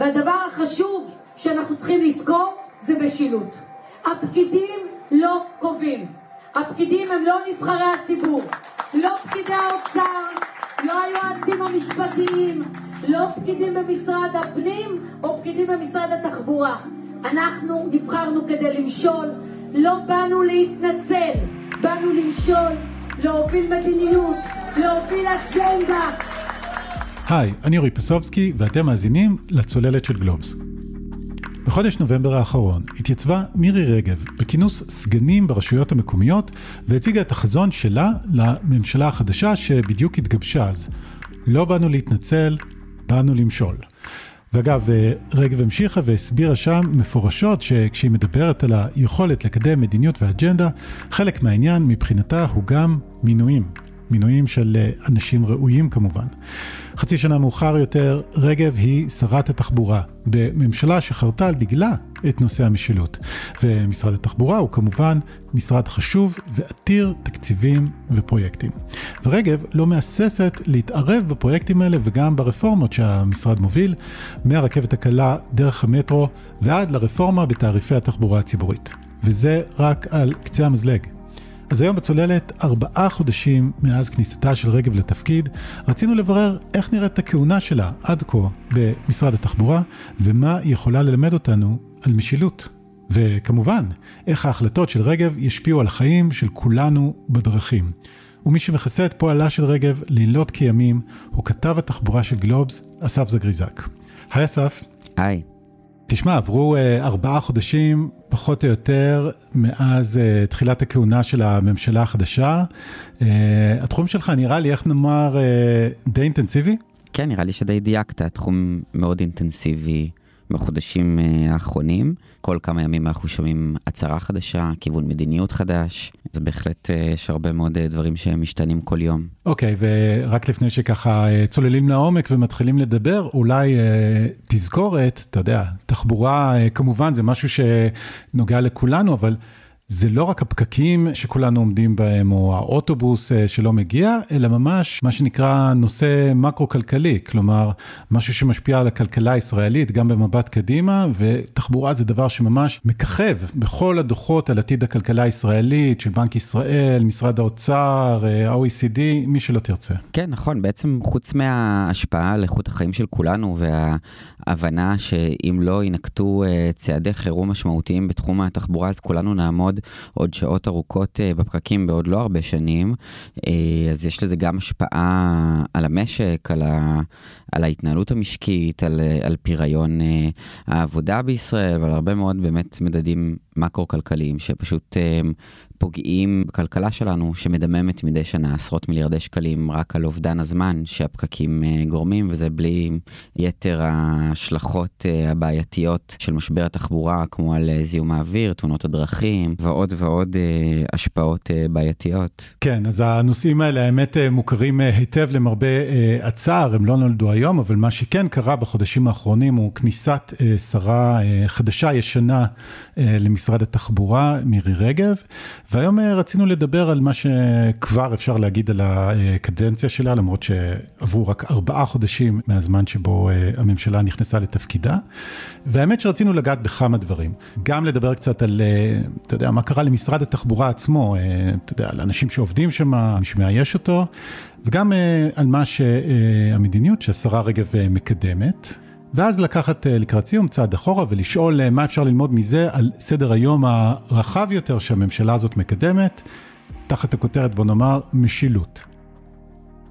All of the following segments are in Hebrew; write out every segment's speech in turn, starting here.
והדבר החשוב שאנחנו צריכים לזכור זה משילות. הפקידים לא קובעים. הפקידים הם לא נבחרי הציבור. לא פקידי האוצר, לא היועצים המשפטיים, לא פקידים במשרד הפנים או פקידים במשרד התחבורה. אנחנו נבחרנו כדי למשול, לא באנו להתנצל, באנו למשול, להוביל מדיניות, להוביל אג'נדה. היי, אני אורי פסובסקי ואתם מאזינים לצוללת של גלובס. בחודש נובמבר האחרון התייצבה מירי רגב בכינוס סגנים ברשויות המקומיות והציגה את החזון שלה לממשלה החדשה שבדיוק התגבשה אז. לא באנו להתנצל, באנו למשול. ואגב, רגב המשיכה והסבירה שם מפורשות שכשהיא מדברת על היכולת לקדם מדיניות ואג'נדה, חלק מהעניין מבחינתה הוא גם מינויים. מינויים של אה, אנשים ראויים כמובן. חצי שנה מאוחר יותר, רגב היא שרת התחבורה, בממשלה שחרתה על דגלה את נושא המשילות. ומשרד התחבורה הוא כמובן משרד חשוב ועתיר תקציבים ופרויקטים. ורגב לא מהססת להתערב בפרויקטים האלה וגם ברפורמות שהמשרד מוביל, מהרכבת הקלה דרך המטרו ועד לרפורמה בתעריפי התחבורה הציבורית. וזה רק על קצה המזלג. אז היום בצוללת, ארבעה חודשים מאז כניסתה של רגב לתפקיד, רצינו לברר איך נראית הכהונה שלה עד כה במשרד התחבורה, ומה היא יכולה ללמד אותנו על משילות. וכמובן, איך ההחלטות של רגב ישפיעו על החיים של כולנו בדרכים. ומי שמכסה את פועלה של רגב לילות כימים, הוא כתב התחבורה של גלובס, אסף זגריזק. היי אסף. היי. תשמע, עברו uh, ארבעה חודשים, פחות או יותר, מאז uh, תחילת הכהונה של הממשלה החדשה. Uh, התחום שלך נראה לי, איך נאמר, די אינטנסיבי? כן, נראה לי שדי דייקת, תחום מאוד אינטנסיבי. בחודשים אה, האחרונים. כל כמה ימים אנחנו שומעים הצהרה חדשה, כיוון מדיניות חדש, אז בהחלט אה, יש הרבה מאוד אה, דברים שמשתנים כל יום. אוקיי, okay, ורק לפני שככה צוללים לעומק ומתחילים לדבר, אולי תזכורת, אתה יודע, תחבורה כמובן זה משהו שנוגע לכולנו, אבל... זה לא רק הפקקים שכולנו עומדים בהם, או האוטובוס אה, שלא מגיע, אלא ממש מה שנקרא נושא מקרו-כלכלי, כלומר, משהו שמשפיע על הכלכלה הישראלית, גם במבט קדימה, ותחבורה זה דבר שממש מככב בכל הדוחות על עתיד הכלכלה הישראלית, של בנק ישראל, משרד האוצר, אה, ה-OECD, מי שלא תרצה. כן, נכון, בעצם חוץ מההשפעה על איכות החיים של כולנו, וההבנה שאם לא יינקטו אה, צעדי חירום משמעותיים בתחום התחבורה, אז כולנו נעמוד לעמוד עוד שעות ארוכות אה, בפקקים בעוד לא הרבה שנים, אה, אז יש לזה גם השפעה על המשק, על, ה, על ההתנהלות המשקית, על, אה, על פיריון העבודה בישראל ועל הרבה מאוד באמת מדדים מקרו-כלכליים שפשוט פוגעים בכלכלה שלנו, שמדממת מדי שנה עשרות מיליארדי שקלים רק על אובדן הזמן שהפקקים אה, גורמים, וזה בלי יתר ההשלכות אה, הבעייתיות של משבר התחבורה, כמו על אה, זיהום האוויר, תאונות הדרכים, ועוד ועוד השפעות בעייתיות. כן, אז הנושאים האלה האמת מוכרים היטב למרבה הצער, הם לא נולדו היום, אבל מה שכן קרה בחודשים האחרונים הוא כניסת שרה חדשה, ישנה, למשרד התחבורה, מירי רגב. והיום אה, רצינו לדבר על מה שכבר אפשר להגיד על הקדנציה שלה, למרות שעברו רק ארבעה חודשים מהזמן שבו אה, הממשלה נכנסה לתפקידה. והאמת שרצינו לגעת בכמה דברים. גם לדבר קצת על, אה, אתה יודע, מה קרה למשרד התחבורה עצמו, אתה יודע, על אנשים שעובדים שם, מי שמאייש אותו, וגם על מה שהמדיניות שהשרה רגב מקדמת. ואז לקחת אה, לקראת סיום צעד אחורה ולשאול אה, מה אפשר ללמוד מזה על סדר היום הרחב יותר שהממשלה הזאת מקדמת, תחת הכותרת בוא נאמר משילות.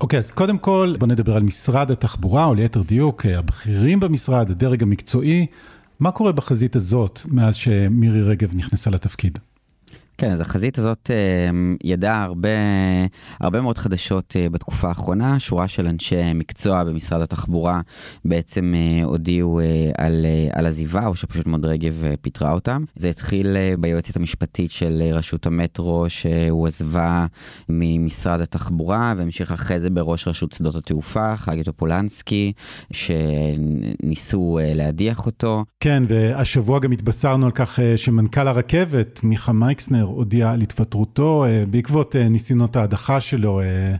אוקיי, אז קודם כל בוא נדבר על משרד התחבורה, או ליתר דיוק, אה, הבכירים במשרד, הדרג המקצועי. מה קורה בחזית הזאת מאז שמירי רגב נכנסה לתפקיד? כן, אז החזית הזאת אה, ידעה הרבה, הרבה מאוד חדשות אה, בתקופה האחרונה. שורה של אנשי מקצוע במשרד התחבורה בעצם אה, הודיעו על, על עזיבה, או שפשוט מאוד רגב פיטרה אותם. זה התחיל ביועצת המשפטית של רשות המטרו, שהועזבה ממשרד התחבורה, והמשיך אחרי זה בראש רשות שדות התעופה, חגי טופולנסקי, שניסו להדיח אותו. כן, והשבוע גם התבשרנו על כך שמנכ"ל הרכבת, מיכה מייקסנר, הודיע על התפטרותו אה, בעקבות אה, ניסיונות ההדחה שלו. אה,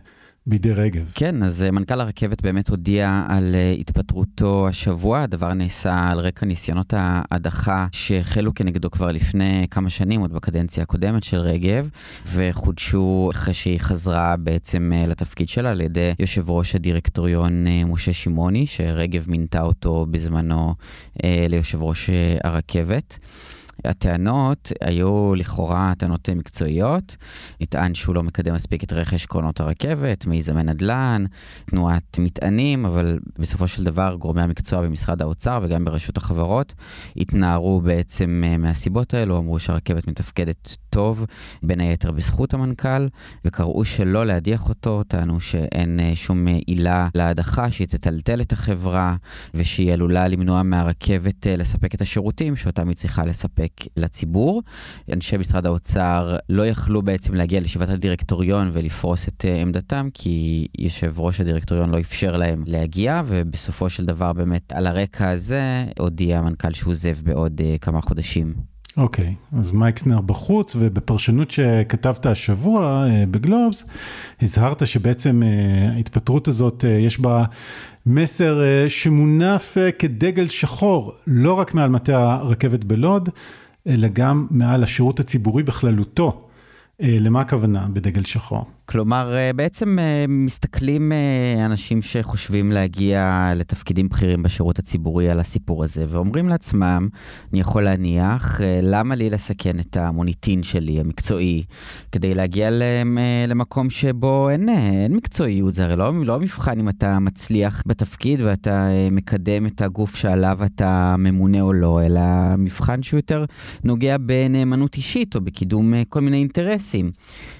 בידי רגב. כן, אז מנכ"ל הרכבת באמת הודיע על התפטרותו השבוע. הדבר נעשה על רקע ניסיונות ההדחה שהחלו כנגדו כבר לפני כמה שנים, עוד בקדנציה הקודמת של רגב, וחודשו אחרי שהיא חזרה בעצם לתפקיד שלה על ידי יושב ראש הדירקטוריון משה שמעוני, שרגב מינתה אותו בזמנו ליושב ראש הרכבת. הטענות היו לכאורה טענות מקצועיות. נטען שהוא לא מקדם מספיק את רכש קרונות הרכבת, מיזמי נדל"ן, תנועת מטענים, אבל בסופו של דבר גורמי המקצוע במשרד האוצר וגם ברשות החברות התנערו בעצם אה, מהסיבות האלו, אמרו שהרכבת מתפקדת טוב, בין היתר בזכות המנכ"ל, וקראו שלא להדיח אותו, טענו שאין אה, שום עילה להדחה, שהיא תטלטל את החברה, ושהיא עלולה למנוע מהרכבת אה, לספק את השירותים שאותם היא צריכה לספק לציבור. אנשי משרד האוצר לא יכלו בעצם להגיע לישיבת הדירקטוריון ולפרוס את אה, עמדתם, כי יושב ראש הדירקטוריון לא אפשר להם להגיע, ובסופו של דבר באמת על הרקע הזה הודיע המנכ"ל שהוא עוזב בעוד כמה חודשים. אוקיי, okay, אז מייקסנר בחוץ, ובפרשנות שכתבת השבוע uh, בגלובס, הזהרת שבעצם ההתפטרות הזאת, יש בה מסר uh, שמונף uh, כדגל שחור, לא רק מעל מטה הרכבת בלוד, אלא גם מעל השירות הציבורי בכללותו. Uh, למה הכוונה בדגל שחור? כלומר, אה, בעצם אה, מסתכלים אה, אנשים שחושבים להגיע לתפקידים בכירים בשירות הציבורי על הסיפור הזה, ואומרים לעצמם, אני יכול להניח, למה לי לסכן את המוניטין שלי, המקצועי, כדי להגיע למקום שבו אין, אין מקצועיות, זה הרי לא, לא מבחן אם אתה מצליח בתפקיד ואתה מקדם את הגוף שעליו אתה ממונה או לא, אלא מבחן שהוא יותר נוגע בנאמנות אישית או בקידום כל מיני אינטרסים.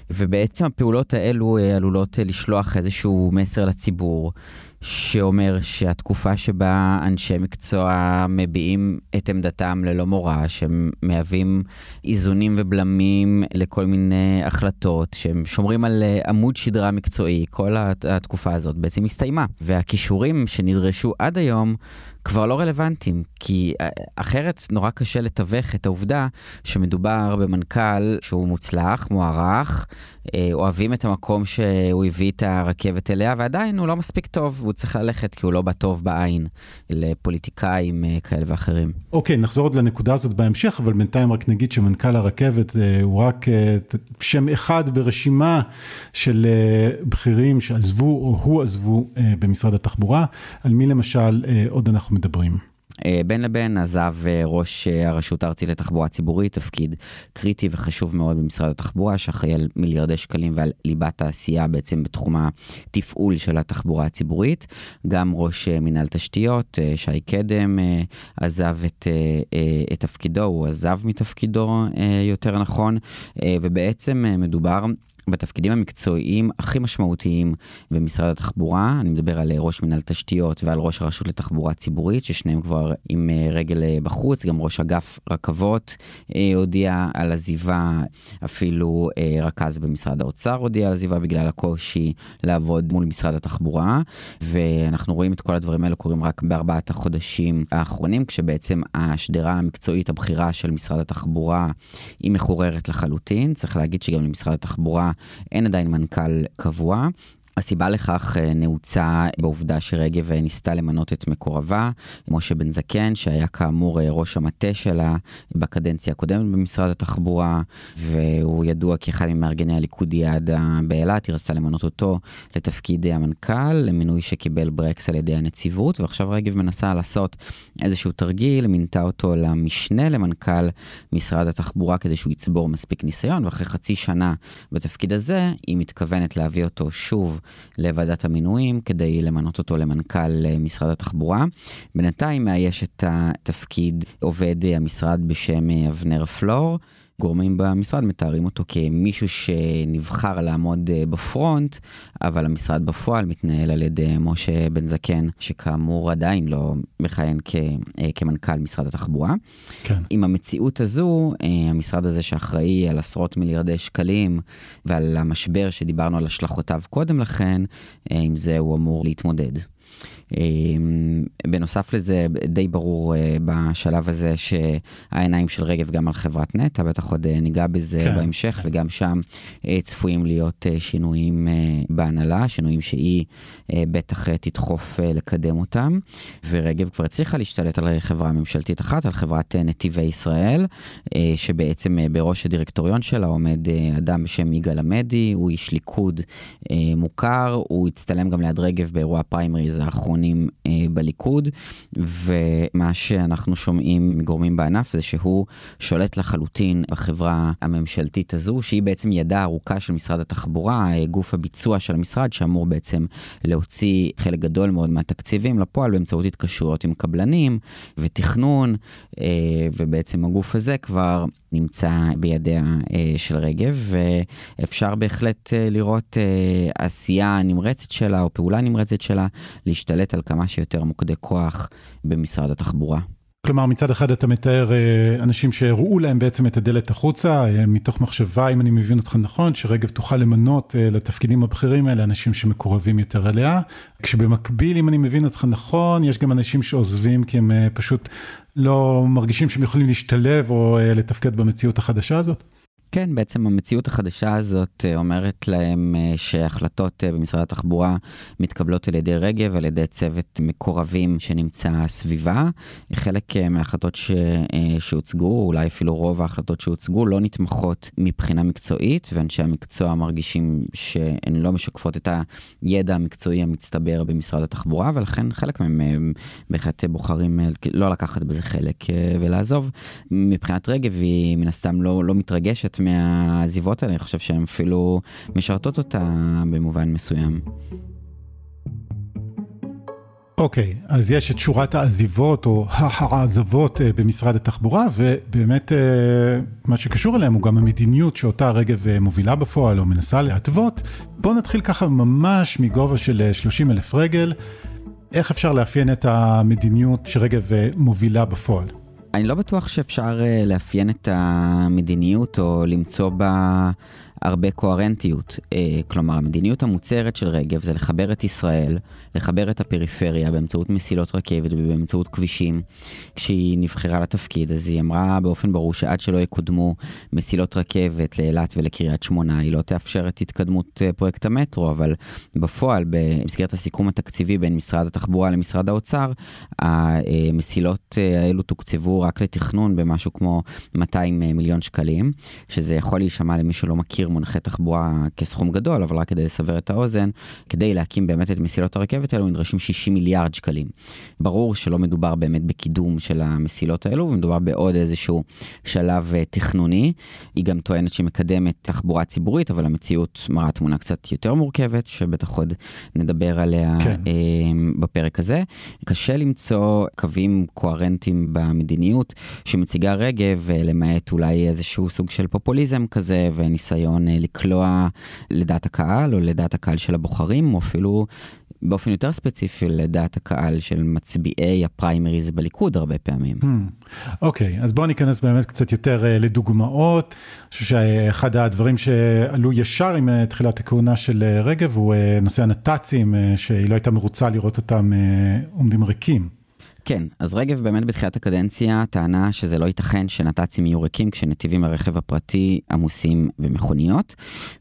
ובעצם הפעולות האלו אה, עלולות אה, לשלוח איזשהו מסר לציבור, שאומר שהתקופה שבה אנשי מקצוע מביעים את עמדתם ללא מורא, שהם מהווים איזונים ובלמים לכל מיני החלטות, שהם שומרים על אה, עמוד שדרה מקצועי, כל התקופה הזאת בעצם הסתיימה. והכישורים שנדרשו עד היום כבר לא רלוונטיים, כי אה, אחרת נורא קשה לתווך את העובדה שמדובר במנכ"ל שהוא מוצלח, מוערך, אה, אוהבים את המקום שהוא הביא את הרכבת אליה, ועדיין הוא לא מספיק טוב, הוא צריך ללכת כי הוא לא בא טוב בעין לפוליטיקאים אה, כאלה ואחרים. אוקיי, okay, נחזור עוד לנקודה הזאת בהמשך, אבל בינתיים רק נגיד שמנכ"ל הרכבת הוא רק שם אחד ברשימה של בכירים שעזבו או הוא עזבו במשרד התחבורה. על מי למשל עוד אנחנו מדברים. אה, בין לבין עזב אה, ראש אה, הרשות הארצית לתחבורה ציבורית, תפקיד קריטי וחשוב מאוד במשרד התחבורה, שאחראי על מיליארדי שקלים ועל ליבת העשייה בעצם בתחום התפעול של התחבורה הציבורית. גם ראש מינהל תשתיות, שי קדם, עזב את, את תפקידו, הוא עזב מתפקידו יותר נכון, ובעצם מדובר בתפקידים המקצועיים הכי משמעותיים במשרד התחבורה, אני מדבר על אה, ראש מנהל תשתיות ועל ראש הרשות לתחבורה ציבורית, ששניהם כבר עם אה, רגל אה, בחוץ, גם ראש אגף רכבות הודיע על עזיבה, אפילו רכז במשרד האוצר הודיע על עזיבה בגלל הקושי לעבוד מול משרד התחבורה, ואנחנו רואים את כל הדברים האלה קורים רק בארבעת החודשים האחרונים, כשבעצם השדרה המקצועית הבכירה של משרד התחבורה היא מחוררת לחלוטין, צריך להגיד שגם למשרד התחבורה אין עדיין מנכ"ל קבוע. הסיבה לכך אה, נעוצה בעובדה שרגב אה, ניסתה למנות את מקורבה, משה בן זקן, שהיה כאמור אה, ראש המטה שלה בקדנציה הקודמת במשרד התחבורה, והוא ידוע כאחד ממארגני הליכודיאד באילת, היא רצתה למנות אותו לתפקיד המנכ"ל, למינוי שקיבל ברקס על ידי הנציבות, ועכשיו רגב מנסה לעשות איזשהו תרגיל, מינתה אותו למשנה למנכ"ל משרד התחבורה כדי שהוא יצבור מספיק ניסיון, ואחרי חצי שנה בתפקיד הזה, היא מתכוונת להביא אותו שוב לוועדת המינויים כדי למנות אותו למנכ"ל אה, משרד התחבורה. בינתיים מאייש את התפקיד עובד המשרד בשם אה, אבנר פלור. גורמים במשרד מתארים אותו כמישהו שנבחר לעמוד אה, בפרונט, אבל המשרד בפועל מתנהל על ידי משה בן זקן, שכאמור עדיין לא מכהן כ, אה, כמנכ"ל משרד התחבורה. כן. עם המציאות הזו, אה, המשרד הזה שאחראי על עשרות מיליארדי שקלים ועל המשבר שדיברנו על השלכותיו קודם לכן, עם זה הוא אמור להתמודד. בנוסף לזה, די ברור בשלב הזה שהעיניים של רגב גם על חברת נטע, בטח עוד ניגע בזה כן, בהמשך, כן. וגם שם צפויים להיות שינויים בהנהלה, שינויים שהיא בטח תדחוף לקדם אותם. ורגב כבר הצליחה להשתלט על חברה ממשלתית אחת, על חברת נתיבי ישראל, שבעצם בראש הדירקטוריון שלה עומד אדם בשם יגאל עמדי, הוא איש ליכוד מוכר, הוא הצטלם גם ליד רגב באירוע הפריימריז האחרונים בליכוד, ומה שאנחנו שומעים מגורמים בענף זה שהוא שולט לחלוטין בחברה הממשלתית הזו, שהיא בעצם ידה ארוכה של משרד התחבורה, גוף הביצוע של המשרד, שאמור בעצם להוציא חלק גדול מאוד מהתקציבים לפועל באמצעות התקשרויות עם קבלנים ותכנון, ובעצם הגוף הזה כבר נמצא בידיה של רגב, ואפשר בהחלט לראות עשייה נמרצת שלה או פעולה נמרצת שלה להשתלט על כמה שיותר מוקדי כוח במשרד התחבורה. כלומר מצד אחד אתה מתאר אנשים שהראו להם בעצם את הדלת החוצה מתוך מחשבה אם אני מבין אותך נכון שרגב תוכל למנות לתפקידים הבכירים האלה אנשים שמקורבים יותר אליה כשבמקביל אם אני מבין אותך נכון יש גם אנשים שעוזבים כי הם פשוט לא מרגישים שהם יכולים להשתלב או לתפקד במציאות החדשה הזאת. כן, בעצם המציאות החדשה הזאת אה, אומרת להם אה, שהחלטות אה, במשרד התחבורה מתקבלות על ידי רגב, על ידי צוות מקורבים שנמצא סביבה. חלק מההחלטות ש... שהוצגו, אולי אפילו רוב ההחלטות שהוצגו, לא נתמכות מבחינה מקצועית, ואנשי המקצוע מרגישים שהן לא משקפות את הידע המקצועי המצטבר במשרד התחבורה, ולכן חלק מהם בהחלט בוחרים לא לקחת בזה חלק ולעזוב. מבחינת רגב היא מן הסתם לא, לא מתרגשת. מהעזיבות האלה, אני חושב שהן אפילו משרתות אותה במובן מסוים. אוקיי, okay, אז יש את שורת העזיבות או העזבות אה, במשרד התחבורה, ובאמת אה, מה שקשור אליהם הוא גם המדיניות שאותה רגב אה, מובילה בפועל או מנסה להתוות. בואו נתחיל ככה ממש מגובה של 30 אלף רגל, איך אפשר לאפיין את המדיניות שרגב מובילה בפועל? אני לא בטוח שאפשר לאפיין את המדיניות או למצוא בה הרבה קוהרנטיות. כלומר, המדיניות המוצהרת של רגב זה לחבר את ישראל, לחבר את הפריפריה באמצעות מסילות רכבת ובאמצעות כבישים. כשהיא נבחרה לתפקיד, אז היא אמרה באופן ברור שעד שלא יקודמו מסילות רכבת לאילת ולקריית שמונה, היא לא תאפשר את התקדמות פרויקט המטרו, אבל בפועל, במסגרת הסיכום התקציבי בין משרד התחבורה למשרד האוצר, המסילות האלו תוקצבו רק לתכנון במשהו כמו 200 מיליון שקלים, שזה יכול להישמע למי שלא מכיר מונחי תחבורה כסכום גדול, אבל רק כדי לסבר את האוזן, כדי להקים באמת את מסילות הרכבת האלו נדרשים 60 מיליארד שקלים. ברור שלא מדובר באמת בקידום של המסילות האלו, ומדובר בעוד איזשהו שלב תכנוני. היא גם טוענת שהיא מקדמת תחבורה ציבורית, אבל המציאות מראה תמונה קצת יותר מורכבת, שבטח עוד נדבר עליה כן. בפרק הזה. קשה למצוא קווים קוהרנטיים במדיניות שמציגה רגב, למעט אולי איזשהו סוג של פופוליזם כזה, וניסיון לקלוע לדעת הקהל, או לדעת הקהל של הבוחרים, או אפילו באופן יותר ספציפי לדעת הקהל של מצביעי הפריימריז בליכוד הרבה פעמים. אוקיי, hmm. okay, אז בואו ניכנס באמת קצת יותר uh, לדוגמאות. אני חושב שאחד הדברים שעלו ישר עם uh, תחילת הכהונה של רגב הוא נושא הנת"צים, שהיא לא הייתה מרוצה לראות אותם עומדים ריקים. כן, אז רגב באמת בתחילת הקדנציה טענה שזה לא ייתכן שנת"צים יהיו ריקים כשנתיבים לרכב הפרטי עמוסים במכוניות,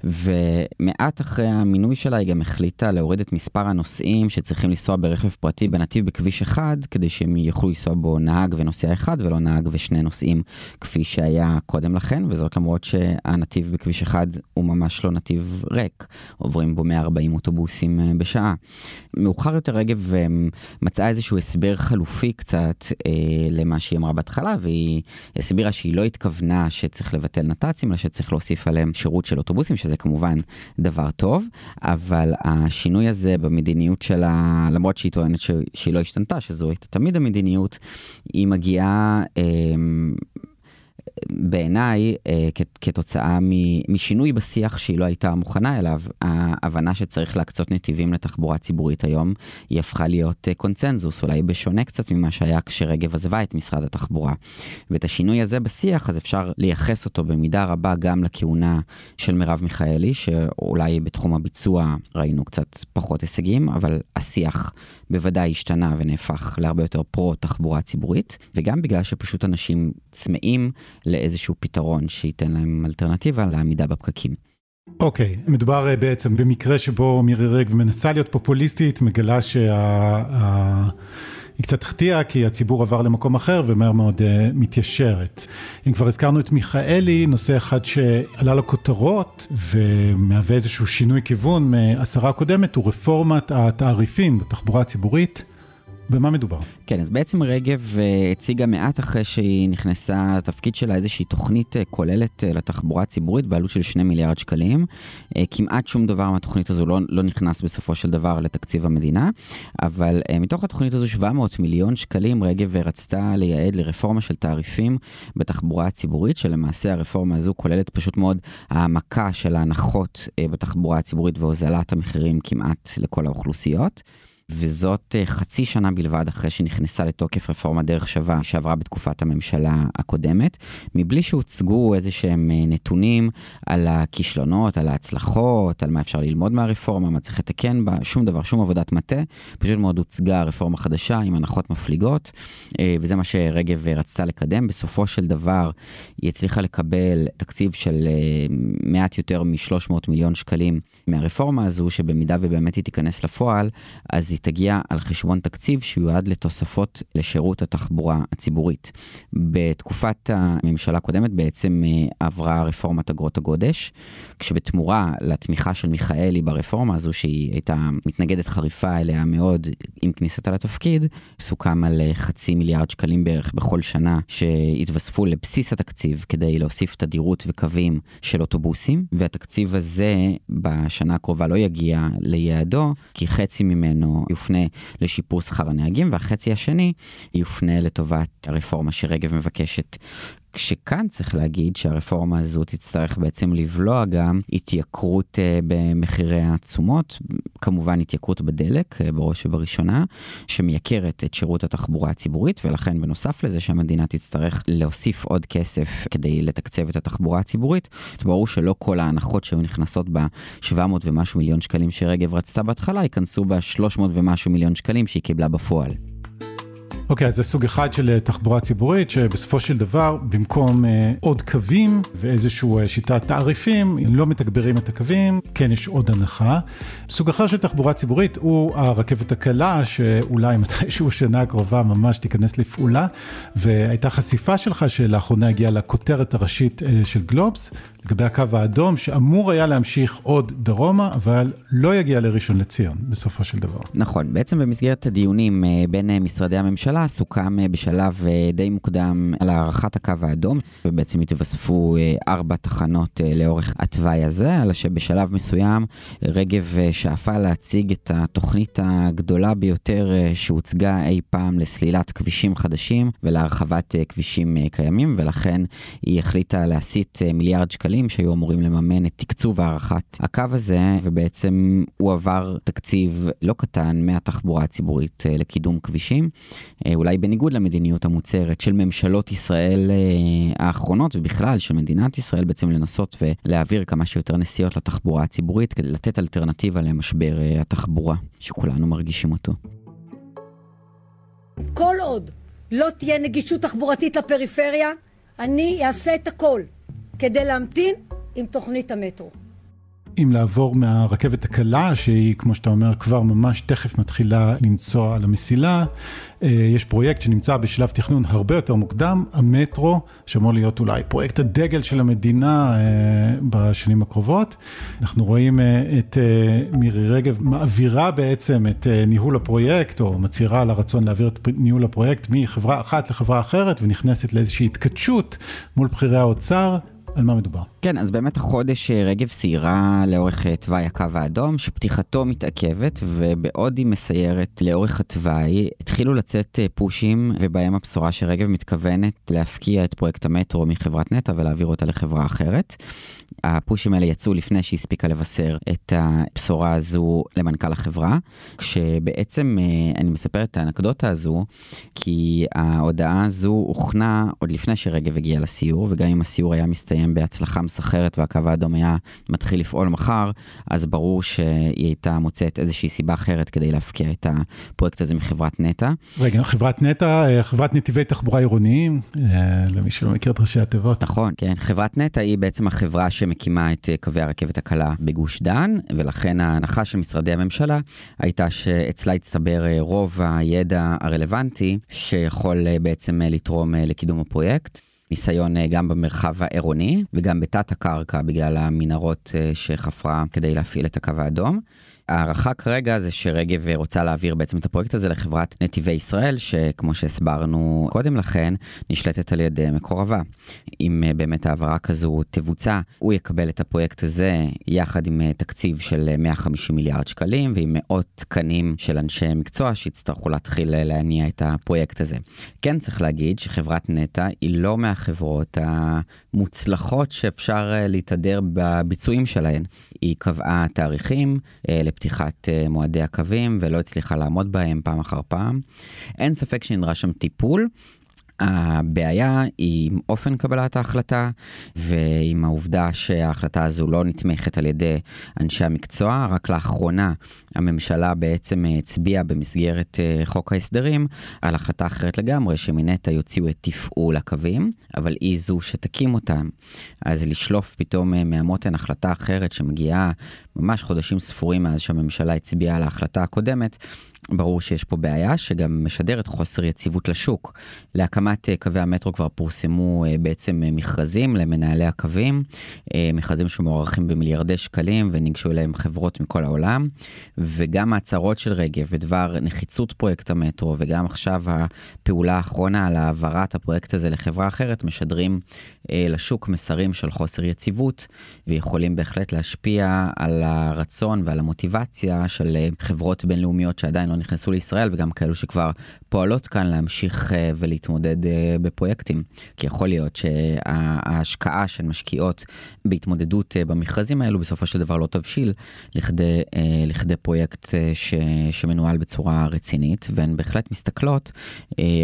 ומעט אחרי המינוי שלה היא גם החליטה להוריד את מספר הנוסעים שצריכים לנסוע ברכב פרטי בנתיב בכביש אחד, כדי שהם יוכלו לנסוע בו נהג ונוסע אחד ולא נהג ושני נוסעים כפי שהיה קודם לכן, וזאת למרות שהנתיב בכביש אחד הוא ממש לא נתיב ריק, עוברים בו 140 אוטובוסים אה, בשעה. מאוחר יותר רגב אה, מצאה איזשהו הסבר חלופי. חלופי קצת אה, למה שהיא אמרה בהתחלה, והיא הסבירה שהיא לא התכוונה שצריך לבטל נת"צים, אלא שצריך להוסיף עליהם שירות של אוטובוסים, שזה כמובן דבר טוב, אבל השינוי הזה במדיניות שלה, למרות שהיא טוענת שהיא לא השתנתה, שזו הייתה תמיד המדיניות, היא מגיעה... אה, בעיניי, אה, כתוצאה משינוי בשיח שהיא לא הייתה מוכנה אליו, ההבנה שצריך להקצות נתיבים לתחבורה ציבורית היום, היא הפכה להיות אה, קונצנזוס, אולי בשונה קצת ממה שהיה כשרגב עזבה את משרד התחבורה. ואת השינוי הזה בשיח, אז אפשר לייחס אותו במידה רבה גם לכהונה של מרב מיכאלי, שאולי בתחום הביצוע ראינו קצת פחות הישגים, אבל השיח בוודאי השתנה ונהפך להרבה יותר פרו-תחבורה ציבורית, וגם בגלל שפשוט אנשים צמאים לאיזשהו פתרון שייתן להם אלטרנטיבה לעמידה בפקקים. אוקיי, okay, מדובר אה, בעצם במקרה שבו מירי רגב מנסה להיות פופוליסטית, מגלה שה... היא קצת החטיאה כי הציבור עבר למקום אחר ומהר מאוד uh, מתיישרת. אם כבר הזכרנו את מיכאלי, נושא אחד שעלה לכותרות ומהווה איזשהו שינוי כיוון מהשרה הקודמת הוא רפורמת התעריפים בתחבורה הציבורית. במה מדובר? כן, אז בעצם רגב uh, הציגה מעט אחרי שהיא נכנסה לתפקיד שלה איזושהי תוכנית uh, כוללת uh, לתחבורה הציבורית בעלות של 2 מיליארד שקלים. כמעט שום דבר מהתוכנית הזו לא, לא נכנס בסופו של דבר לתקציב המדינה, אבל מתוך התוכנית הזו 700 מיליון שקלים רגב רצתה לייעד לרפורמה של תעריפים בתחבורה הציבורית, שלמעשה הרפורמה הזו כוללת פשוט מאוד העמקה של ההנחות בתחבורה הציבורית והוזלת המחירים כמעט לכל האוכלוסיות. וזאת אה, חצי שנה בלבד אחרי שנכנסה לתוקף רפורמה דרך שווה שעברה בתקופת הממשלה הקודמת, מבלי שהוצגו איזה שהם אה, נתונים על הכישלונות, על ההצלחות, על מה אפשר ללמוד מהרפורמה, מה צריך לתקן בה, שום דבר, שום עבודת מטה, פשוט מאוד הוצגה רפורמה חדשה עם הנחות מפליגות, אה, וזה מה שרגב רצתה לקדם. בסופו של דבר היא הצליחה לקבל תקציב של מעט יותר מ-300 מיליון שקלים מהרפורמה הזו, שבמידה ובאמת היא תיכנס לפועל, אז היא תגיע על חשבון תקציב שיועד לתוספות לשירות התחבורה הציבורית. בתקופת הממשלה הקודמת בעצם אה, עברה רפורמת אגרות הגודש, כשבתמורה לתמיכה של מיכאלי ברפורמה הזו, שהיא הייתה מתנגדת חריפה אליה מאוד עם כניסתה לתפקיד, סוכם על אה, חצי מיליארד שקלים בערך בכל שנה שהתווספו לבסיס התקציב כדי להוסיף תדירות וקווים של אוטובוסים, והתקציב הזה בשנה הקרובה לא יגיע ליעדו, כי חצי ממנו יופנה לשיפור שכר הנהגים, והחצי השני יופנה לטובת הרפורמה שרגב מבקשת כשכאן צריך להגיד שהרפורמה הזו תצטרך בעצם לבלוע גם התייקרות uh, במחירי התשומות, כמובן התייקרות בדלק uh, בראש ובראשונה, שמייקרת את שירות התחבורה הציבורית, ולכן בנוסף לזה שהמדינה תצטרך להוסיף עוד כסף כדי לתקצב את התחבורה הציבורית, ברור שלא כל ההנחות שהיו נכנסות ב-700 ומשהו מיליון שקלים שרגב רצתה בהתחלה, ייכנסו ב-300 ומשהו מיליון שקלים שהיא קיבלה בפועל. אוקיי, okay, אז זה סוג אחד של אה, תחבורה ציבורית, שבסופו של דבר, במקום uh, עוד קווים ואיזושהי uh, שיטת תעריפים, לא מתגברים את הקווים, כן יש עוד הנחה. סוג אחר של תחבורה ציבורית הוא הרכבת הקלה, שאולי מתישהו שנה הקרובה ממש תיכנס לפעולה, והייתה חשיפה שלך שלאחרונה הגיעה לכותרת הראשית uh, של גלובס, לגבי הקו האדום, שאמור היה להמשיך עוד דרומה, אבל לא יגיע לראשון לציון, בסופו של דבר. נכון, בעצם במסגרת הדיונים uh, בין uh, משרדי הממשלה, סוכם אה, בשלב אה, די מוקדם על הארכת הקו האדום, ובעצם התווספו אה, ארבע תחנות לאורך התוואי הזה, אלא שבשלב מסוים רגב שאפה להציג את התוכנית הגדולה ביותר שהוצגה אי פעם לסלילת כבישים חדשים ולהרחבת כבישים קיימים, ולכן היא החליטה להסיט מיליארד שקלים שהיו אמורים לממן את תקצוב הארכת הקו הזה, ובעצם הוא עבר תקציב לא קטן מהתחבורה הציבורית לקידום כבישים. אה, אולי בניגוד למדיניות המוצהרת של ממשלות ישראל אה, האחרונות ובכלל של מדינת ישראל בעצם לנסות ולהעביר כמה שיותר נסיעות לתחבורה הציבורית כדי לתת אלטרנטיבה למשבר אה, התחבורה שכולנו מרגישים אותו. כל עוד לא תהיה נגישות תחבורתית לפריפריה, אני אעשה את הכל כדי להמתין עם תוכנית המטרו. אם לעבור מהרכבת הקלה, שהיא, כמו שאתה אומר, כבר ממש תכף מתחילה לנסוע על המסילה, אה, יש פרויקט שנמצא בשלב תכנון הרבה יותר מוקדם, המטרו, שאמור להיות אולי פרויקט הדגל של המדינה אה, בשנים הקרובות. אנחנו רואים אה, את מירי רגב מעבירה בעצם את ניהול הפרויקט, או מצהירה על הרצון להעביר את ניהול הפרויקט מחברה אחת לחברה אחרת, ונכנסת לאיזושהי התכתשות מול בכירי האוצר. על מה מדובר? כן, אז באמת החודש רגב סיירה לאורך תוואי הקו האדום, שפתיחתו מתעכבת, ובעוד היא מסיירת לאורך התוואי, התחילו לצאת פושים, ובהם הבשורה שרגב מתכוונת להפקיע את פרויקט המטרו מחברת נטע ולהעביר אותה לחברה אחרת. הפושים האלה יצאו לפני שהספיקה לבשר את הבשורה הזו למנכ"ל החברה, כשבעצם אני מספר את האנקדוטה הזו, כי ההודעה הזו הוכנה עוד לפני שרגב הגיע לסיור, וגם אם הסיור היה מסתיים בהצלחה מסחרת והקו האדום היה מתחיל לפעול מחר, אז ברור שהיא הייתה מוצאת איזושהי סיבה אחרת כדי להפקיע את הפרויקט הזה מחברת נטע. רגע, חברת נטע, חברת נתיבי תחבורה עירוניים, למי שלא מכיר את ראשי התיבות. נכון, כן. חברת נטע היא בעצם החברה שמקימה את קווי הרכבת הקלה בגוש דן, ולכן ההנחה של משרדי הממשלה הייתה שאצלה הצטבר רוב הידע הרלוונטי שיכול בעצם לתרום לקידום הפרויקט. ניסיון גם במרחב העירוני וגם בתת הקרקע בגלל המנהרות שחפרה כדי להפעיל את הקו האדום. ההערכה כרגע זה שרגב רוצה להעביר בעצם את הפרויקט הזה לחברת נתיבי ישראל, שכמו שהסברנו קודם לכן, נשלטת על ידי מקורבה. אם באמת העברה כזו תבוצע, הוא יקבל את הפרויקט הזה יחד עם תקציב של 150 מיליארד שקלים ועם מאות תקנים של אנשי מקצוע שיצטרכו להתחיל להניע את הפרויקט הזה. כן צריך להגיד שחברת נטע היא לא מהחברות המוצלחות שאפשר להתהדר בביצועים שלהן. היא קבעה תאריכים לפתיחת מועדי הקווים ולא הצליחה לעמוד בהם פעם אחר פעם. אין ספק שנדרש שם טיפול. הבעיה היא עם אופן קבלת ההחלטה ועם העובדה שההחלטה הזו לא נתמכת על ידי אנשי המקצוע. רק לאחרונה הממשלה בעצם הצביעה במסגרת חוק ההסדרים על החלטה אחרת לגמרי, שמנטע יוציאו את תפעול הקווים, אבל היא זו שתקים אותם. אז לשלוף פתאום מהמותן החלטה אחרת שמגיעה ממש חודשים ספורים מאז שהממשלה הצביעה על ההחלטה הקודמת, ברור שיש פה בעיה שגם משדרת חוסר יציבות לשוק. להקמת קווי המטרו כבר פורסמו בעצם מכרזים למנהלי הקווים, מכרזים שמוערכים במיליארדי שקלים וניגשו אליהם חברות מכל העולם, וגם ההצהרות של רגב בדבר נחיצות פרויקט המטרו וגם עכשיו הפעולה האחרונה על העברת הפרויקט הזה לחברה אחרת משדרים לשוק מסרים של חוסר יציבות ויכולים בהחלט להשפיע על הרצון ועל המוטיבציה של חברות בינלאומיות שעדיין לא נכנסו לישראל וגם כאלו שכבר פועלות כאן להמשיך ולהתמודד בפרויקטים. כי יכול להיות שההשקעה של משקיעות בהתמודדות במכרזים האלו בסופו של דבר לא תבשיל לכדי, לכדי פרויקט ש, שמנוהל בצורה רצינית והן בהחלט מסתכלות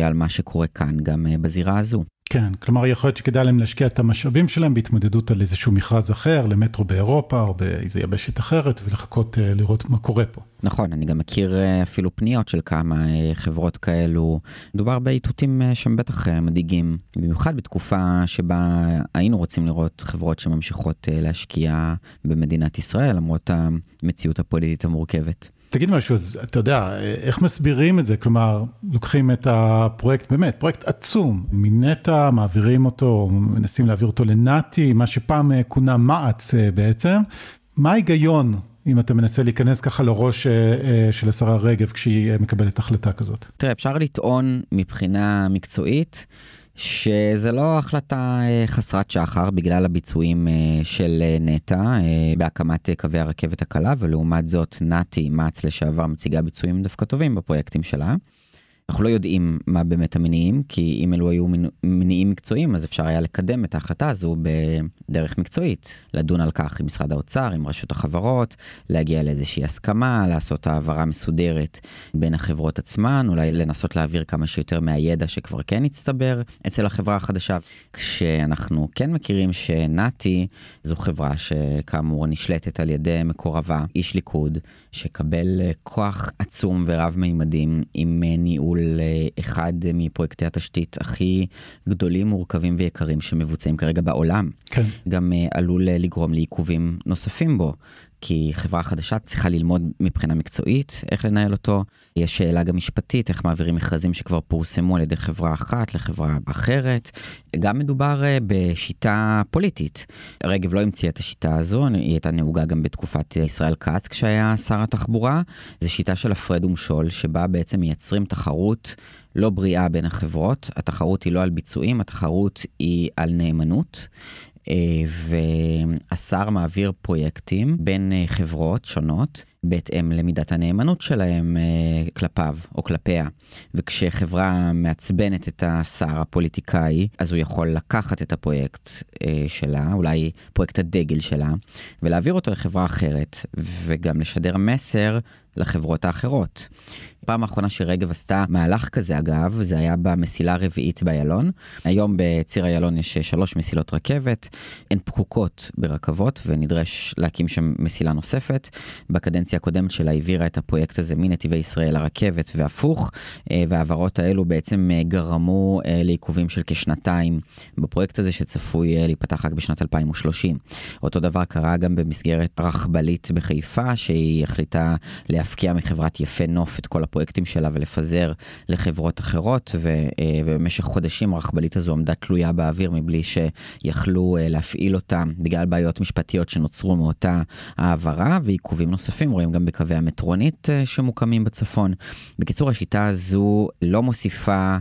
על מה שקורה כאן גם בזירה הזו. כן, כלומר יכול להיות שכדאי להם להשקיע את המשאבים שלהם בהתמודדות על איזשהו מכרז אחר, למטרו באירופה או באיזה יבשת אחרת ולחכות לראות מה קורה פה. נכון, אני גם מכיר אפילו פניות של כמה חברות כאלו. מדובר באיתותים שהם בטח מדאיגים, במיוחד בתקופה שבה היינו רוצים לראות חברות שממשיכות להשקיע במדינת ישראל, למרות המציאות הפוליטית המורכבת. תגיד משהו, אז אתה יודע, איך מסבירים את זה? כלומר, לוקחים את הפרויקט, באמת, פרויקט עצום, מנטע, מעבירים אותו, מנסים להעביר אותו לנאטי, מה שפעם כונה מע"צ בעצם. מה ההיגיון, אם אתה מנסה להיכנס ככה לראש של השרה רגב כשהיא מקבלת החלטה כזאת? תראה, אפשר לטעון מבחינה מקצועית. שזה לא החלטה חסרת שחר בגלל הביצועים של נטע בהקמת קווי הרכבת הקלה ולעומת זאת נתי מע"צ לשעבר מציגה ביצועים דווקא טובים בפרויקטים שלה. אנחנו לא יודעים מה באמת המניעים, כי אם אלו היו מניעים מקצועיים, אז אפשר היה לקדם את ההחלטה הזו בדרך מקצועית. לדון על כך עם משרד האוצר, עם רשות החברות, להגיע לאיזושהי הסכמה, לעשות העברה מסודרת בין החברות עצמן, אולי לנסות להעביר כמה שיותר מהידע שכבר כן הצטבר אצל החברה החדשה. כשאנחנו כן מכירים שנאטי זו חברה שכאמור נשלטת על ידי מקורבה, איש ליכוד, שקבל כוח עצום ורב מימדים עם ניהול אחד מפרויקטי התשתית הכי גדולים, מורכבים ויקרים שמבוצעים כרגע בעולם. כן. גם עלול לגרום לעיכובים נוספים בו. כי חברה חדשה צריכה ללמוד מבחינה מקצועית איך לנהל אותו. יש שאלה גם משפטית, איך מעבירים מכרזים שכבר פורסמו על ידי חברה אחת לחברה אחרת. גם מדובר בשיטה פוליטית. רגב לא המציאה את השיטה הזו, היא הייתה נהוגה גם בתקופת ישראל כץ כשהיה שר התחבורה. זו שיטה של הפרד ומשול, שבה בעצם מייצרים תחרות לא בריאה בין החברות. התחרות היא לא על ביצועים, התחרות היא על נאמנות. והשר מעביר פרויקטים בין חברות שונות. בהתאם למידת הנאמנות שלהם אה, כלפיו או כלפיה. וכשחברה מעצבנת את השר הפוליטיקאי, אז הוא יכול לקחת את הפרויקט אה, שלה, אולי פרויקט הדגל שלה, ולהעביר אותו לחברה אחרת, וגם לשדר מסר לחברות האחרות. פעם האחרונה שרגב עשתה מהלך כזה אגב, זה היה במסילה הרביעית באיילון. היום בציר איילון יש שלוש מסילות רכבת, הן פקוקות ברכבות ונדרש להקים שם מסילה נוספת. בקדנציה הקודמת שלה העבירה את הפרויקט הזה מנתיבי ישראל לרכבת והפוך, אה, וההעברות האלו בעצם אה, גרמו אה, לעיכובים של כשנתיים בפרויקט הזה שצפוי להיפתח רק בשנת 2030. אותו דבר קרה גם במסגרת רכבלית בחיפה, שהיא החליטה להפקיע מחברת יפה נוף את כל הפרויקטים שלה ולפזר לחברות אחרות, ו, ובמשך חודשים הרכבלית הזו עמדה תלויה באוויר מבלי שיכלו להפעיל אותה בגלל בעיות משפטיות שנוצרו מאותה העברה ועיכובים נוספים רואים גם בקווי המטרונית שמוקמים בצפון. בקיצור, השיטה הזו לא מוסיפה אה,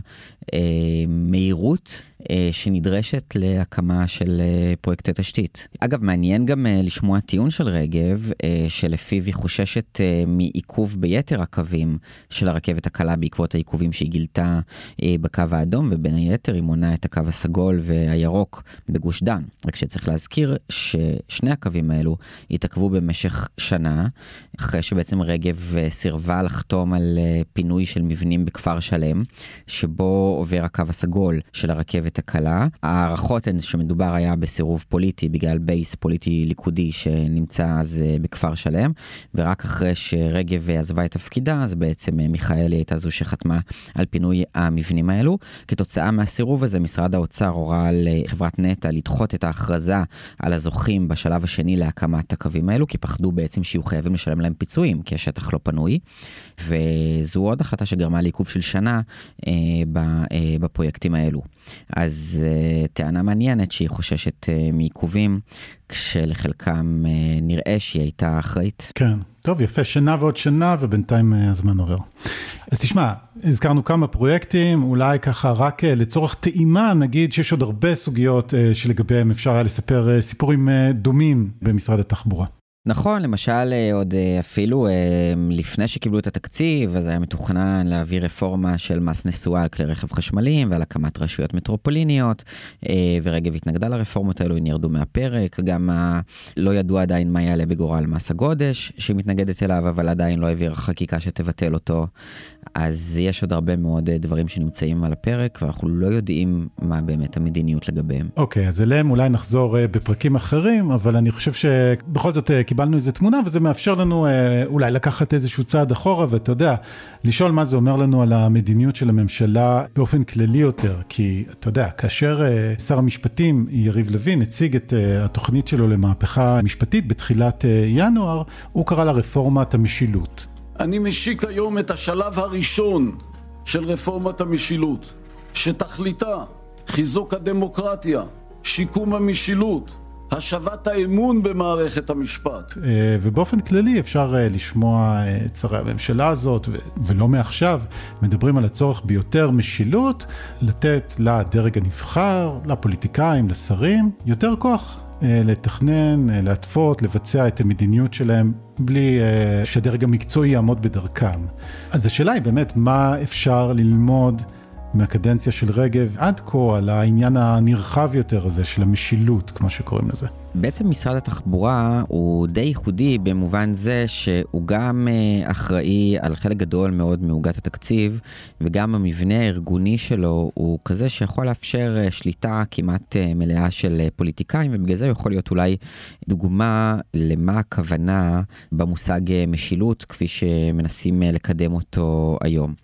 מהירות אה, שנדרשת להקמה של אה, פרויקטי תשתית. אגב, מעניין גם אה, לשמוע טיעון של רגב, אה, שלפיו היא חוששת אה, מעיכוב ביתר הקווים של הרכבת הקלה בעקבות העיכובים שהיא גילתה אה, בקו האדום, ובין היתר היא מונה את הקו הסגול והירוק בגוש דן. רק שצריך להזכיר ששני הקווים האלו התעכבו במשך שנה, אחרי שבעצם רגב אה, סירבה לחתום על אה, פינוי של מבנים בכפר שלם, שבו עובר הקו הסגול של הרכבת הקלה. ההערכות הן שמדובר היה בסירוב פוליטי בגלל בייס פוליטי ליכודי שנמצא אז אה, בכפר שלם, ורק אחרי שרגב עזבה את תפקידה, אז בעצם מיכאלי הייתה זו שחתמה על פינוי המבנים האלו. כתוצאה מהסירוב הזה, משרד האוצר הורה לחברת נטע לדחות את ההכרזה על הזוכים בשלב השני להקמת הקווים האלו, כי פחדו בעצם שיהיו חייבים לשלם להם פיצויים, כי השטח לא פנוי. וזו עוד החלטה שגרמה לעיכוב של שנה אה, אה, בפרויקטים האלו. אז אה, טענה מעניינת שהיא חוששת אה, מעיכובים, כשלחלקם אה, נראה שהיא הייתה אחראית. כן, טוב, יפה, שנה ועוד שנה, ובינתיים אה, הזמן עובר. אז תשמע, הזכרנו כמה פרויקטים, אולי ככה רק אה, לצורך טעימה, נגיד שיש עוד הרבה סוגיות אה, שלגביהם אפשר היה לספר אה, סיפורים אה, דומים במשרד התחבורה. נכון, למשל אה, עוד אה, אפילו אה, לפני שקיבלו את התקציב, אז היה מתוכנן להביא רפורמה של מס נסועה על כלי רכב חשמליים ועל הקמת רשויות מטרופוליניות, ורגב התנגדה לרפורמות האלו, הן ירדו מהפרק, גם ה... לא ידוע עדיין מה יעלה בגורל מס הגודש שהיא מתנגדת אליו, אבל עדיין לא העבירה חקיקה שתבטל אותו. אז יש עוד הרבה מאוד דברים שנמצאים על הפרק, ואנחנו לא יודעים מה באמת המדיניות לגביהם. אוקיי, okay, אז אליהם אולי נחזור בפרקים אחרים, אבל אני חושב שבכל זאת קיבלנו איזה תמונה וזה מאפשר לנו אה, אולי לקחת איזשהו צעד אחורה ואתה יודע, לשאול מה זה אומר לנו על המדיניות של הממשלה באופן כללי יותר, כי אתה יודע, כאשר אה, שר המשפטים יריב לוין הציג את אה, התוכנית שלו למהפכה משפטית בתחילת ינואר, הוא קרא לה רפורמת המשילות. אני משיק היום את השלב הראשון של רפורמת המשילות, שתכליתה חיזוק הדמוקרטיה, שיקום המשילות, השבת האמון במערכת המשפט. אה, ובאופן כללי אפשר אה, לשמוע אה, את שרי הממשלה הזאת, ולא מעכשיו, מדברים על הצורך ביותר משילות, לתת לדרג הנבחר, לפוליטיקאים, לשרים, יותר כוח. לתכנן, להתוות, לבצע את המדיניות שלהם בלי שהדרג המקצועי יעמוד בדרכם. אז השאלה היא באמת מה אפשר ללמוד מהקדנציה של רגב עד כה על העניין הנרחב יותר הזה של המשילות, כמו שקוראים לזה. בעצם משרד התחבורה הוא די ייחודי במובן זה שהוא גם אה, אחראי על חלק גדול מאוד מעוגת התקציב וגם המבנה הארגוני שלו הוא כזה שיכול לאפשר אה, שליטה כמעט אה, מלאה של פוליטיקאים ובגלל זה יכול להיות אולי דוגמה למה הכוונה במושג משילות כפי שמנסים לקדם אותו היום.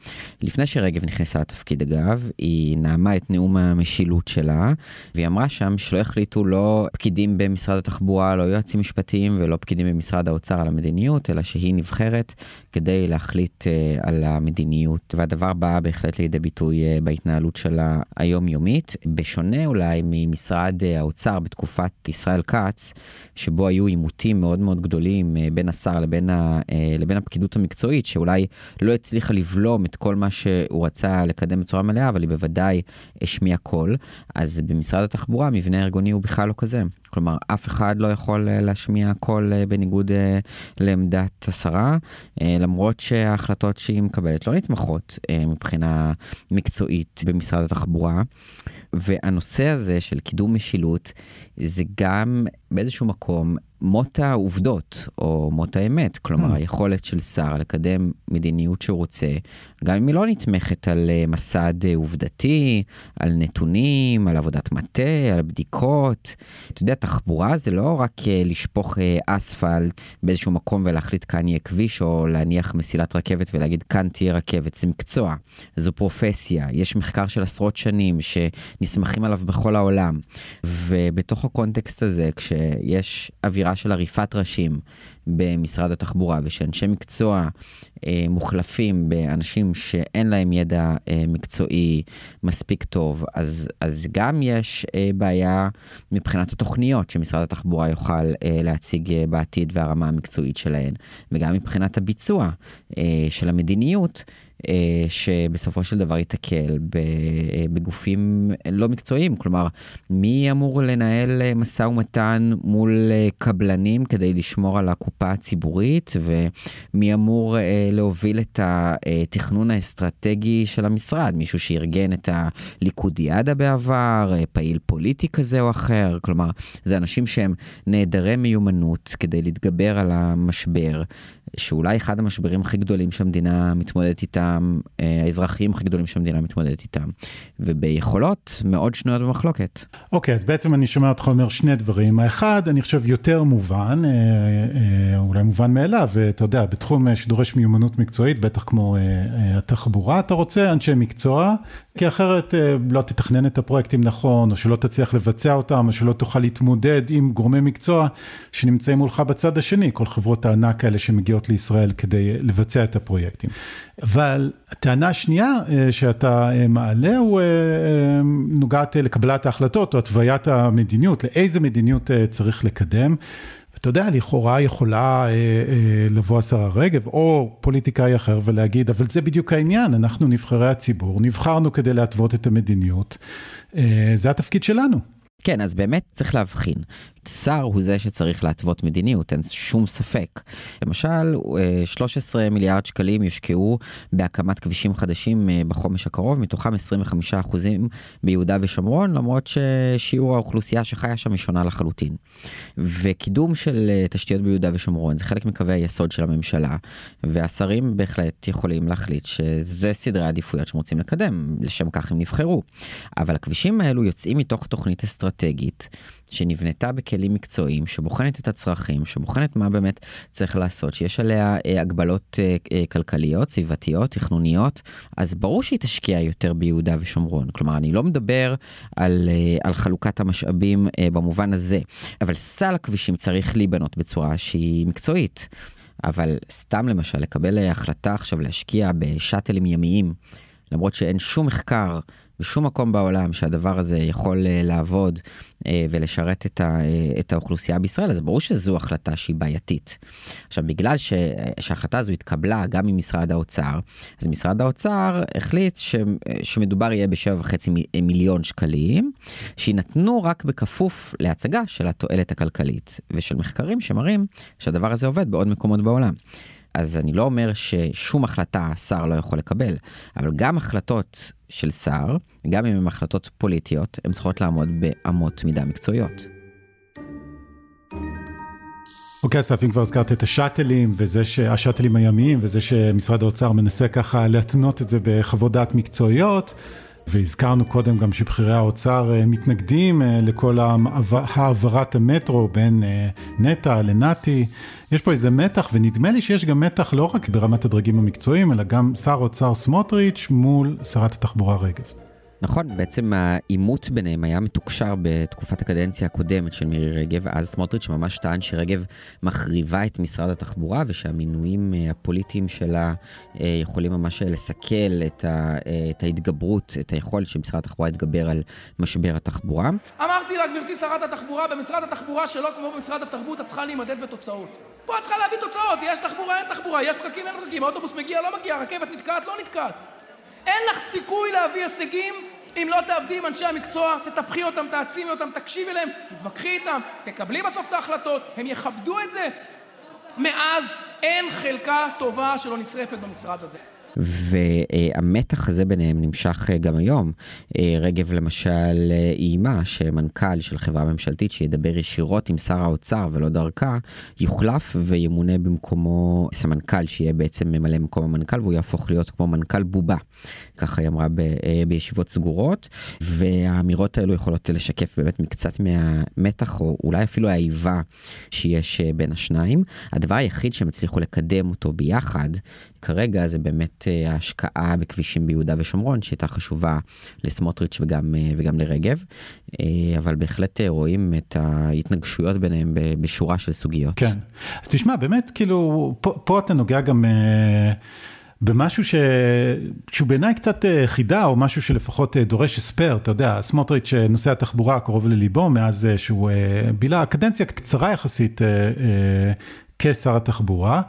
לפני שרגב נכנסה לתפקיד אגב היא נאמה את נאום המשילות שלה והיא אמרה שם שלא החליטו לא פקידים במ... במשרד התחבורה, לא יועצים משפטיים ולא פקידים במשרד האוצר על המדיניות, אלא שהיא נבחרת כדי להחליט uh, על המדיניות, והדבר בא בהחלט לידי ביטוי uh, בהתנהלות שלה היומיומית, בשונה אולי ממשרד uh, האוצר בתקופת ישראל כץ, שבו היו עימותים מאוד מאוד גדולים uh, בין השר לבין, ה, uh, לבין הפקידות המקצועית, שאולי לא הצליחה לבלום את כל מה שהוא רצה לקדם בצורה מלאה, אבל היא בוודאי השמיעה קול. אז במשרד התחבורה המבנה הארגוני הוא בכלל לא כזה. כלומר, אף אחד לא יכול אה, להשמיע קול אה, בניגוד אה, לעמדת השרה, למרות שההחלטות שהיא מקבלת לא נתמכות מבחינה מקצועית במשרד התחבורה. והנושא הזה של קידום משילות זה גם באיזשהו מקום מות העובדות, או מות האמת. כלומר, mm. היכולת של שר לקדם מדיניות שהוא רוצה, גם אם היא לא נתמכת על אה, מסד אה, עובדתי, על נתונים, על עבודת מטה, על בדיקות. אתה יודע, תחבורה זה לא רק אה, לשפוך אספלט באיזשהו מקום ולהחליט כאן יהיה כביש, או להניח מסילת רכבת ולהגיד כאן תהיה רכבת. זה מקצוע, זו פרופסיה, יש מחקר של עשרות שנים שנסמכים עליו בכל העולם. ובתוך הקונטקסט הזה, כשיש אווירה של עריפת ראשים במשרד התחבורה ושאנשי מקצוע אה, מוחלפים באנשים שאין להם ידע אה, מקצועי מספיק טוב, אז, אז גם יש אה, בעיה מבחינת התוכניות שמשרד התחבורה יוכל אה, להציג אה, בעתיד והרמה המקצועית שלהן, וגם מבחינת הביצוע אה, של המדיניות. אה, שבסופו של דבר ייתקל אה, בגופים לא מקצועיים. כלומר, מי אמור לנהל אה, משא ומתן מול קבלנים כדי לשמור על הקופה הציבורית, ומי אמור להוביל את התכנון האסטרטגי של המשרד? מישהו שארגן את הליכודיאדה בעבר, פעיל פוליטי כזה או אחר? כלומר, זה אנשים שהם נעדרי מיומנות כדי להתגבר על המשבר. שאולי אחד המשברים הכי גדולים שהמדינה מתמודדת איתם, אה, האזרחיים הכי גדולים שהמדינה מתמודדת איתם, וביכולות מאוד שנויות במחלוקת. אוקיי, okay, אז בעצם אני שומע אותך אומר שני דברים. האחד, אני חושב יותר מובן, אה, אה, אולי מובן מאליו, אתה יודע, בתחום שדורש מיומנות מקצועית, בטח כמו התחבורה, אתה רוצה אנשי מקצוע, כי אחרת לא תתכנן את הפרויקטים נכון, או שלא תצליח לבצע אותם, או שלא תוכל להתמודד עם גורמי מקצוע שנמצאים מולך בצד השני, כל חברות הענק האלה שמגיעות לישראל כדי לבצע את הפרויקטים. אבל הטענה השנייה אה, שאתה אה, מעלה הוא אה, נוגעת לקבלת ההחלטות או התוויית המדיניות, לאיזה מדיניות צריך לקדם. אתה יודע, לכאורה יכולה לבוא השרה רגב או פוליטיקאי אחר ולהגיד, אבל זה בדיוק העניין, אנחנו נבחרי הציבור, נבחרנו כדי להתוות את המדיניות, זה התפקיד שלנו. כן, אז באמת צריך להבחין. שר הוא זה שצריך להתוות מדיניות, אין שום ספק. למשל, 13 מיליארד שקלים יושקעו בהקמת כבישים חדשים אה, בחומש הקרוב, מתוכם 25 אחוזים ביהודה ושומרון, למרות ששיעור האוכלוסייה שחיה שם היא שונה לחלוטין. וקידום של אה, תשתיות ביהודה ושומרון זה חלק מקווי היסוד של הממשלה, והשרים בהחלט יכולים להחליט שזה סדרי העדיפויות שהם רוצים לקדם, לשם כך הם נבחרו. אבל הכבישים האלו יוצאים מתוך תוכנית אסטרטגית. שנבנתה בכלים מקצועיים, שבוחנת את הצרכים, שבוחנת מה באמת צריך לעשות, שיש עליה אה, הגבלות אה, אה, כלכליות, סביבתיות, תכנוניות, אז ברור שהיא תשקיע יותר ביהודה ושומרון. כלומר, אני לא מדבר על, אה, על חלוקת המשאבים אה, במובן הזה, אבל סל הכבישים צריך להיבנות בצורה שהיא מקצועית. אבל סתם למשל לקבל החלטה עכשיו להשקיע בשאטלים ימיים, למרות שאין שום מחקר בשום מקום בעולם שהדבר הזה יכול אה, לעבוד אה, ולשרת את, ה, אה, את האוכלוסייה בישראל, אז ברור שזו החלטה שהיא בעייתית. עכשיו, בגלל ש, שההחלטה הזו התקבלה גם ממשרד האוצר, אז משרד האוצר החליט ש, שמדובר יהיה ב-7.5 מיליון שקלים, שיינתנו רק בכפוף להצגה של התועלת הכלכלית ושל מחקרים שמראים שהדבר הזה עובד בעוד מקומות בעולם. אז אני לא אומר ששום החלטה שר לא יכול לקבל, אבל גם החלטות של שר, גם אם הן החלטות פוליטיות, הן צריכות לעמוד באמות מידה מקצועיות. אוקיי, אסף, אם כבר הזכרת את השאטלים, וזה שהשאטלים הימיים, וזה שמשרד האוצר מנסה ככה להתנות את זה בחוות דעת מקצועיות, והזכרנו קודם גם שבכירי האוצר אה, מתנגדים אה, לכל העברת המטרו בין אה, נטע לנתי. יש פה איזה מתח, ונדמה לי שיש גם מתח לא רק ברמת הדרגים המקצועיים, אלא גם שר אוצר סמוטריץ' מול שרת התחבורה רגב. נכון, בעצם העימות ביניהם היה מתוקשר בתקופת הקדנציה הקודמת של מירי רגב, ואז סמוטריץ' ממש טען שרגב מחריבה את משרד התחבורה ושהמינויים אה, הפוליטיים שלה אה, יכולים ממש לסכל אה, את ההתגברות, את היכולת של משרד התחבורה להתגבר על משבר התחבורה. אמרתי לה, גברתי שרת התחבורה, במשרד התחבורה שלא כמו במשרד התרבות, את צריכה להימדד בתוצאות. פה את צריכה להביא תוצאות, יש תחבורה, אין תחבורה, יש פקקים, אין פקקים, האוטובוס מגיע, לא מגיע, הרכבת נתקעת, לא נתקעת. אין לך סיכוי להביא הישגים אם לא תעבדי עם אנשי המקצוע, תטפחי אותם, תעצימי אותם, תקשיבי להם, תתווכחי איתם, תקבלי בסוף את ההחלטות, הם יכבדו את זה. מאז אין חלקה טובה שלא נשרפת במשרד הזה. והמתח הזה ביניהם נמשך אה, גם היום. אה, רגב למשל אה, איימה שמנכ"ל של חברה ממשלתית שידבר ישירות עם שר האוצר ולא דרכה, יוחלף וימונה במקומו סמנכ"ל שיהיה בעצם ממלא מקום המנכ"ל והוא יהפוך להיות כמו מנכ"ל בובה. ככה היא אמרה ב, בישיבות סגורות, והאמירות האלו יכולות לשקף באמת מקצת מהמתח או אולי אפילו האיבה שיש בין השניים. הדבר היחיד שהם הצליחו לקדם אותו ביחד כרגע זה באמת אה, ההשקעה בכבישים ביהודה ושומרון, שהייתה חשובה לסמוטריץ' וגם, אה, וגם לרגב, אה, אבל בהחלט רואים את ההתנגשויות ביניהם בשורה של סוגיות. כן, אז תשמע, באמת, כאילו, פה, פה אתה נוגע גם... במשהו ש... שהוא בעיניי קצת חידה, או משהו שלפחות דורש הספר, אתה יודע, סמוטריץ' נושא התחבורה קרוב לליבו מאז שהוא בילה קדנציה קצרה יחסית כשר התחבורה.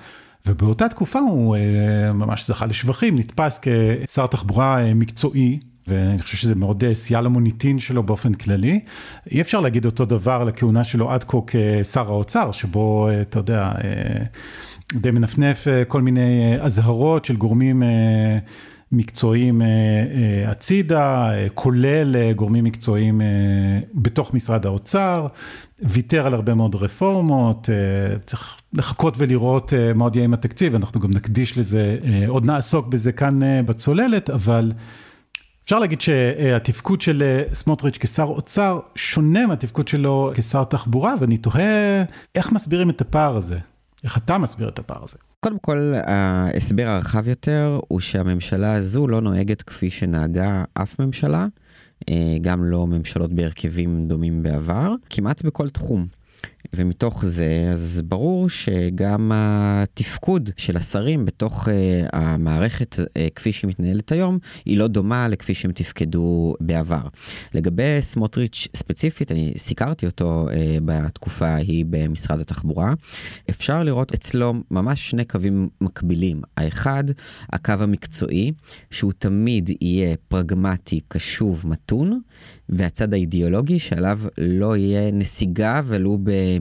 ובאותה תקופה הוא אה, ממש זכה לשבחים, נתפס כשר תחבורה אה, מקצועי. ואני חושב שזה מאוד אה, סייע למוניטין שלו באופן כללי. אי אפשר להגיד אותו דבר על הכהונה שלו עד כה כשר האוצר, שבו, אתה יודע, די מנפנף כל מיני אזהרות של גורמים מקצועיים הצידה, כולל גורמים מקצועיים בתוך משרד האוצר, ויתר על הרבה מאוד רפורמות, אה, צריך לחכות ולראות אה, מה עוד יהיה עם התקציב, אנחנו גם נקדיש לזה, אה, עוד נעסוק בזה כאן בצוללת, אבל אפשר להגיד שהתפקוד של סמוטריץ' כשר אוצר שונה מהתפקוד שלו כשר תחבורה, ואני תוהה איך מסבירים את הפער הזה, איך אתה מסביר את הפער הזה. קודם כל, ההסבר הרחב יותר הוא שהממשלה הזו לא נוהגת כפי שנהגה אף ממשלה. אה, גם לא ממשלות בהרכבים דומים בעבר, כמעט בכל תחום. ומתוך זה, אז ברור שגם התפקוד של השרים בתוך uh, המערכת uh, כפי שהיא מתנהלת היום, היא לא דומה לכפי שהם תפקדו בעבר. לגבי סמוטריץ' ספציפית, אני סיקרתי אותו uh, בתקופה ההיא במשרד התחבורה. אפשר לראות אצלו ממש שני קווים מקבילים. האחד, הקו המקצועי, שהוא תמיד יהיה פרגמטי, קשוב, מתון, והצד האידיאולוגי שעליו לא יהיה נסיגה ולו במילימטר.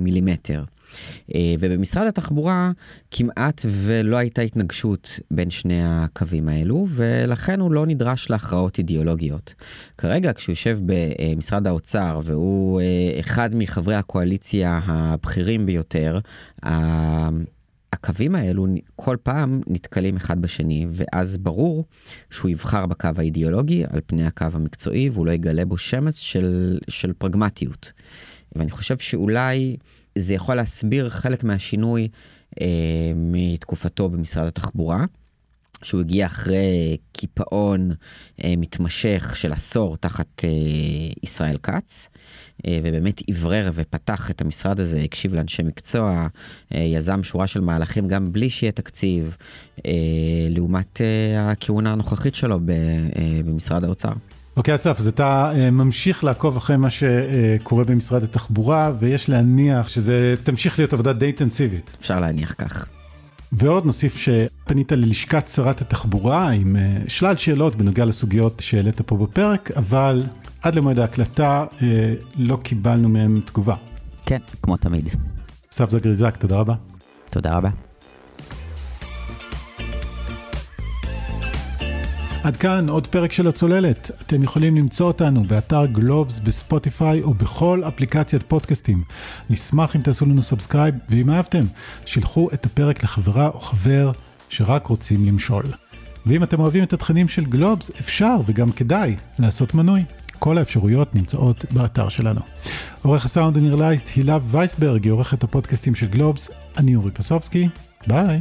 אה, ובמשרד התחבורה כמעט ולא הייתה התנגשות בין שני הקווים האלו, ולכן הוא לא נדרש להכרעות אידיאולוגיות. כרגע כשהוא יושב במשרד האוצר והוא אה, אחד מחברי הקואליציה הבכירים ביותר, הקווים האלו כל פעם נתקלים אחד בשני, ואז ברור שהוא יבחר בקו האידיאולוגי על פני הקו המקצועי, והוא לא יגלה בו שמץ של, של פרגמטיות. ואני חושב שאולי זה יכול להסביר חלק מהשינוי אה, מתקופתו במשרד התחבורה. שהוא הגיע אחרי קיפאון אה, מתמשך של עשור תחת אה, ישראל כץ, אה, ובאמת אוורר ופתח את המשרד הזה, הקשיב לאנשי מקצוע, אה, יזם שורה של מהלכים גם בלי שיהיה תקציב, אה, לעומת אה, הכהונה הנוכחית שלו ב, אה, במשרד האוצר. אוקיי okay, אסף, אז אתה uh, ממשיך לעקוב אחרי מה שקורה במשרד התחבורה, ויש להניח שזה תמשיך להיות עבודה די אינטנסיבית. אפשר להניח כך. ועוד נוסיף שפנית ללשכת שרת התחבורה עם אה, שלל שאלות בנוגע לסוגיות שהעלית פה בפרק, אבל עד למועד ההקלטה אה, לא קיבלנו מהם תגובה. כן, כמו תמיד. אסף זגריזק, תודה רבה. תודה רבה. עד כאן עוד פרק של הצוללת. אתם יכולים למצוא אותנו באתר גלובס, בספוטיפיי או בכל אפליקציית פודקאסטים. נשמח אם תעשו לנו subscribe, ואם אהבתם, שילחו את הפרק לחברה או חבר שרק רוצים למשול. ואם אתם אוהבים את התכנים של גלובס, אפשר וגם כדאי לעשות מנוי. כל האפשרויות נמצאות באתר שלנו. עורך הסאונד הנרלייסט הילה וייסברג היא עורכת הפודקאסטים של גלובס, אני אורי פסובסקי, ביי.